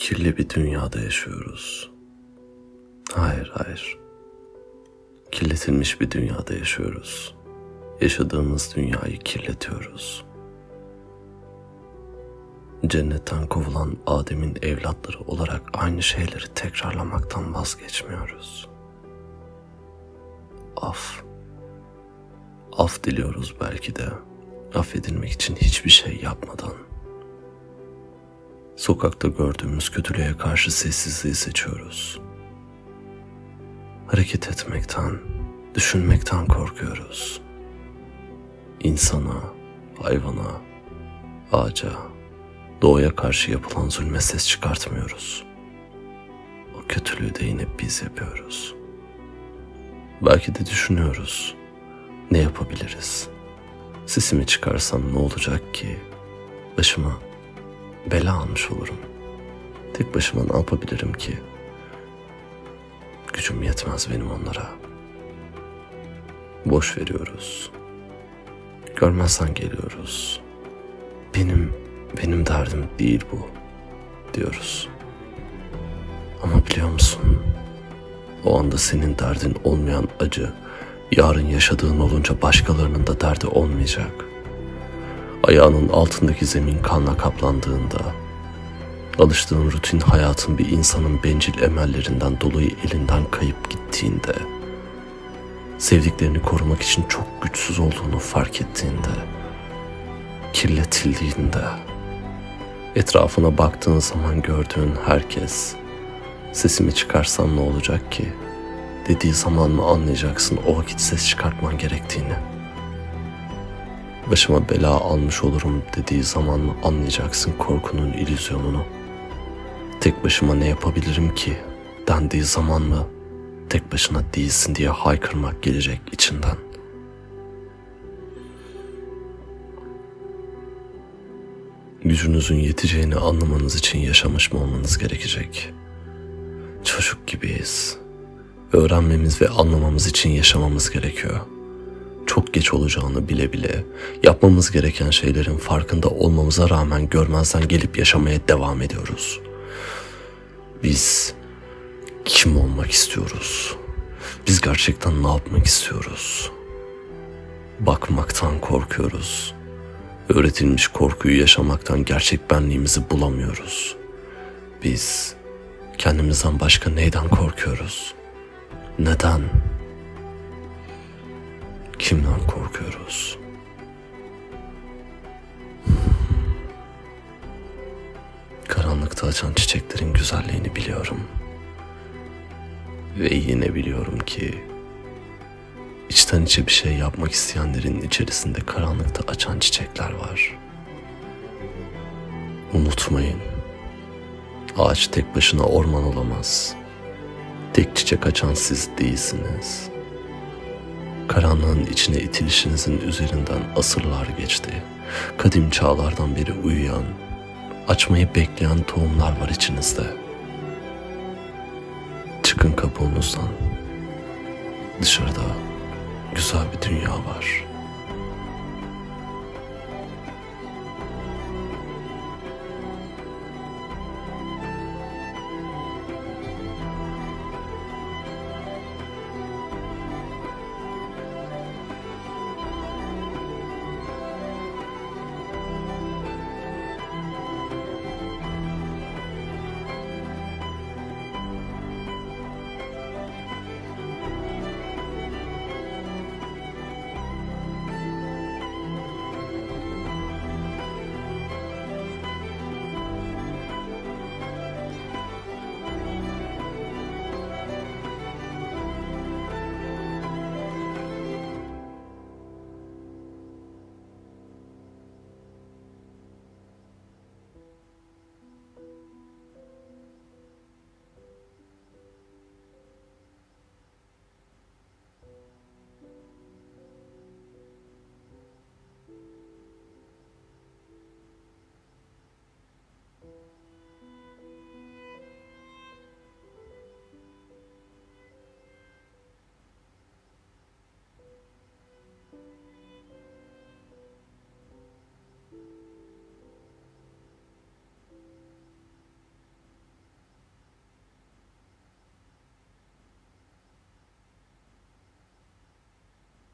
kirli bir dünyada yaşıyoruz. Hayır, hayır. Kirletilmiş bir dünyada yaşıyoruz. Yaşadığımız dünyayı kirletiyoruz. Cennetten kovulan Adem'in evlatları olarak aynı şeyleri tekrarlamaktan vazgeçmiyoruz. Af. Af diliyoruz belki de affedilmek için hiçbir şey yapmadan. Sokakta gördüğümüz kötülüğe karşı sessizliği seçiyoruz. Hareket etmekten, düşünmekten korkuyoruz. İnsana, hayvana, ağaca, doğaya karşı yapılan zulme ses çıkartmıyoruz. O kötülüğü de yine biz yapıyoruz. Belki de düşünüyoruz. Ne yapabiliriz? Sesimi çıkarsam ne olacak ki? Başıma bela almış olurum. Tek başıma ne yapabilirim ki? Gücüm yetmez benim onlara. Boş veriyoruz. Görmezsen geliyoruz. Benim, benim derdim değil bu diyoruz. Ama biliyor musun? O anda senin derdin olmayan acı, yarın yaşadığın olunca başkalarının da derdi olmayacak. Ayağının altındaki zemin kanla kaplandığında, alıştığın rutin hayatın bir insanın bencil emellerinden dolayı elinden kayıp gittiğinde, sevdiklerini korumak için çok güçsüz olduğunu fark ettiğinde, kirletildiğinde, etrafına baktığın zaman gördüğün herkes, sesimi çıkarsam ne olacak ki?'' dediği zaman mı anlayacaksın o vakit ses çıkartman gerektiğini? Başıma bela almış olurum dediği zaman mı anlayacaksın korkunun illüzyonunu? Tek başıma ne yapabilirim ki dendiği zaman mı tek başına değilsin diye haykırmak gelecek içinden? Gücünüzün yeteceğini anlamanız için yaşamış mı olmanız gerekecek? Çocuk gibiyiz öğrenmemiz ve anlamamız için yaşamamız gerekiyor. Çok geç olacağını bile bile yapmamız gereken şeylerin farkında olmamıza rağmen görmezden gelip yaşamaya devam ediyoruz. Biz kim olmak istiyoruz? Biz gerçekten ne yapmak istiyoruz? Bakmaktan korkuyoruz. Öğretilmiş korkuyu yaşamaktan gerçek benliğimizi bulamıyoruz. Biz kendimizden başka neyden korkuyoruz?'' Neden? Kimden korkuyoruz? Karanlıkta açan çiçeklerin güzelliğini biliyorum. Ve yine biliyorum ki içten içe bir şey yapmak isteyenlerin içerisinde karanlıkta açan çiçekler var. Unutmayın. Ağaç tek başına orman olamaz.'' Tek çiçek açan siz değilsiniz. Karanlığın içine itilişinizin üzerinden asırlar geçti. Kadim çağlardan beri uyuyan, açmayı bekleyen tohumlar var içinizde. Çıkın kabuğunuzdan. Dışarıda güzel bir dünya var.''